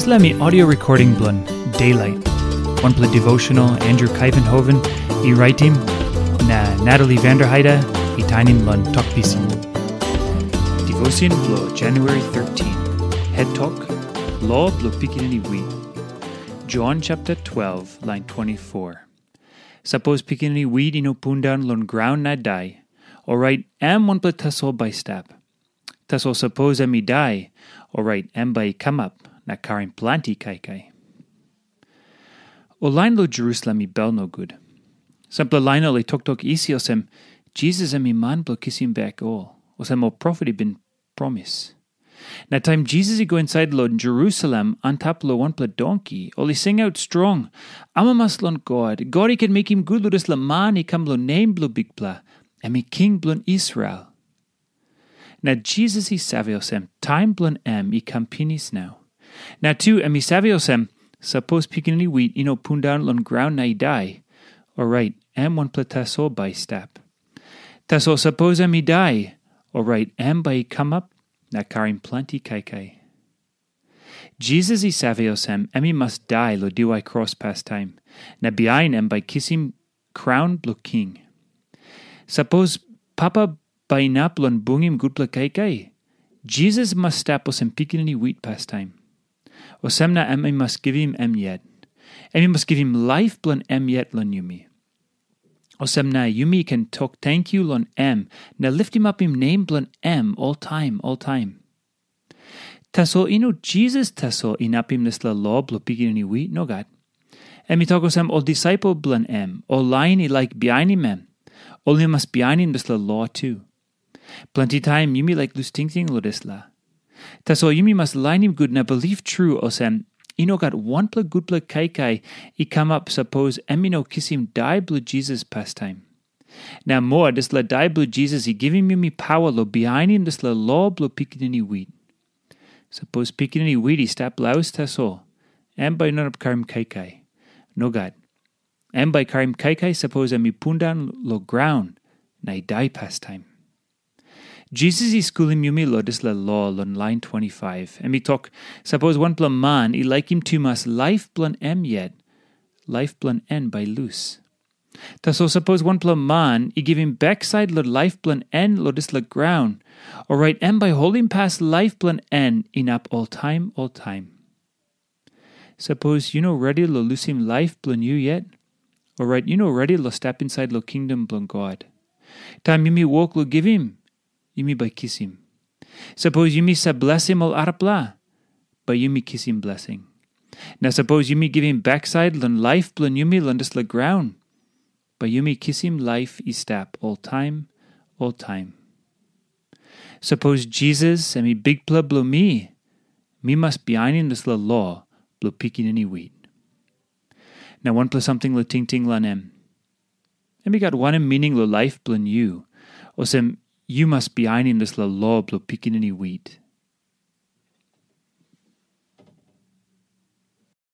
Islami audio recording blun Daylight. One play devotional Andrew Kuyvenhoven, e writing na Natalie Vanderheide, e tinin blun Tok Pisin. Devotion blo January 13. Head talk, law blo pikinini we. John chapter 12, line 24. Suppose pikinini weed ino pundan lon ground na die. Alright, am one play tassol by step. Tassol suppose ami die. Alright, am by come up na karin planti kai kai. O line lo Jerusalem i bel no good. Sample line le tok tok isi osem, Jesus am i man blo kissim back all, osem o prophet i bin promise. Na time Jesus i go inside lo Jerusalem on top lo one pla donkey, oli sing out strong, amamas lon God, God i can make him good lo la man i come lo name blo big pla, am i king blon Israel. Na Jesus i saviosem, time blon am i campinis now. Na tu am i saviosem, suppose pikinini wheat ino pundan lon ground na i die. Alright, am one pla taso by step. Taso suppose am i die. Alright, am by come up, na karim plenty kai. Jesus i saviosem, emi must die lo do I cross past time. Na biain em by kissim crown blo king. Suppose papa by naplon bungim gutpla kai. Jesus must stapos em pikinini wheat past time. Osemna emi must give him em yet. Emi must give him life blon em yet lon yumi. Osemna yumi can talk thank you lon em. Na lift him up him name blon em all time, all time. Taso ino Jesus taso inapim nesla law blo pikinini wheat no god. Emi togosem ol disciple blon em. Ol laini like behind em. Ol himas behind him nesla law too. Plenty time yumi like lustingting lo desla. Taso yumi mas linim good na believe true osen ino got one pla good pla kai kai i come up suppose emino kissim die blue Jesus pastime. Now more this la die blue Jesus he giving me me power lo behind him this la law blue pikinini wheat. Suppose pikinini wheat he stap laus taso and by non karim kai. No God. And by karim kai suppose emi pundan lo ground na die pastime. Jesus is schooling yumi lodis la law on line 25, and we talk, suppose one plan man, i like him to mas life plan em yet, life plan en by loose. Ta so suppose one plan man, i give him backside lo life plan en lodis la ground, or right em by holding past life plan en in up all time, all time. Suppose you know ready lo lose him life plan you yet, or right you know ready lo step inside lo kingdom plan God. Time me walk lo give him, yumi by kiss him. Suppose yumi sa bless him al arapla, by yumi kiss him blessing. Now suppose yumi give him backside lun life blun yumi lundis la ground, by yumi kiss him life i step all time, all time. Suppose Jesus and me big pla blo me, me must be in this la law blo pikinini wheat. Now one plus something lo ting ting lan em. And we got one in meaning lo life blun you, or some you must be ein in this la law blo pikinini wheat.